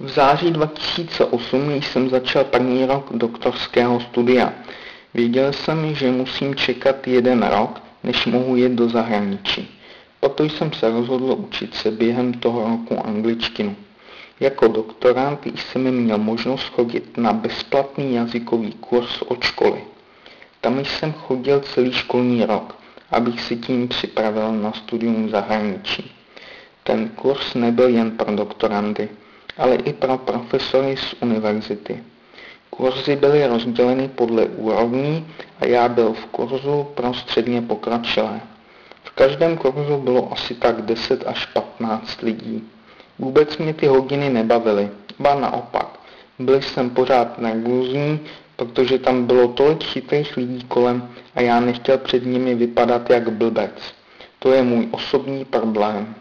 V září 2008 jsem začal první rok doktorského studia. Věděl jsem, že musím čekat jeden rok, než mohu jet do zahraničí. Proto jsem se rozhodl učit se během toho roku angličtinu. Jako doktorant jsem měl možnost chodit na bezplatný jazykový kurz od školy. Tam jsem chodil celý školní rok, abych si tím připravil na studium zahraničí. Ten kurz nebyl jen pro doktorandy, ale i pro profesory z univerzity. Kurzy byly rozděleny podle úrovní a já byl v kurzu pro středně pokročilé. V každém kurzu bylo asi tak 10 až 15 lidí. Vůbec mě ty hodiny nebavily, ba naopak. Byl jsem pořád nervózní, protože tam bylo tolik chytrých lidí kolem a já nechtěl před nimi vypadat jak blbec. To je můj osobní problém.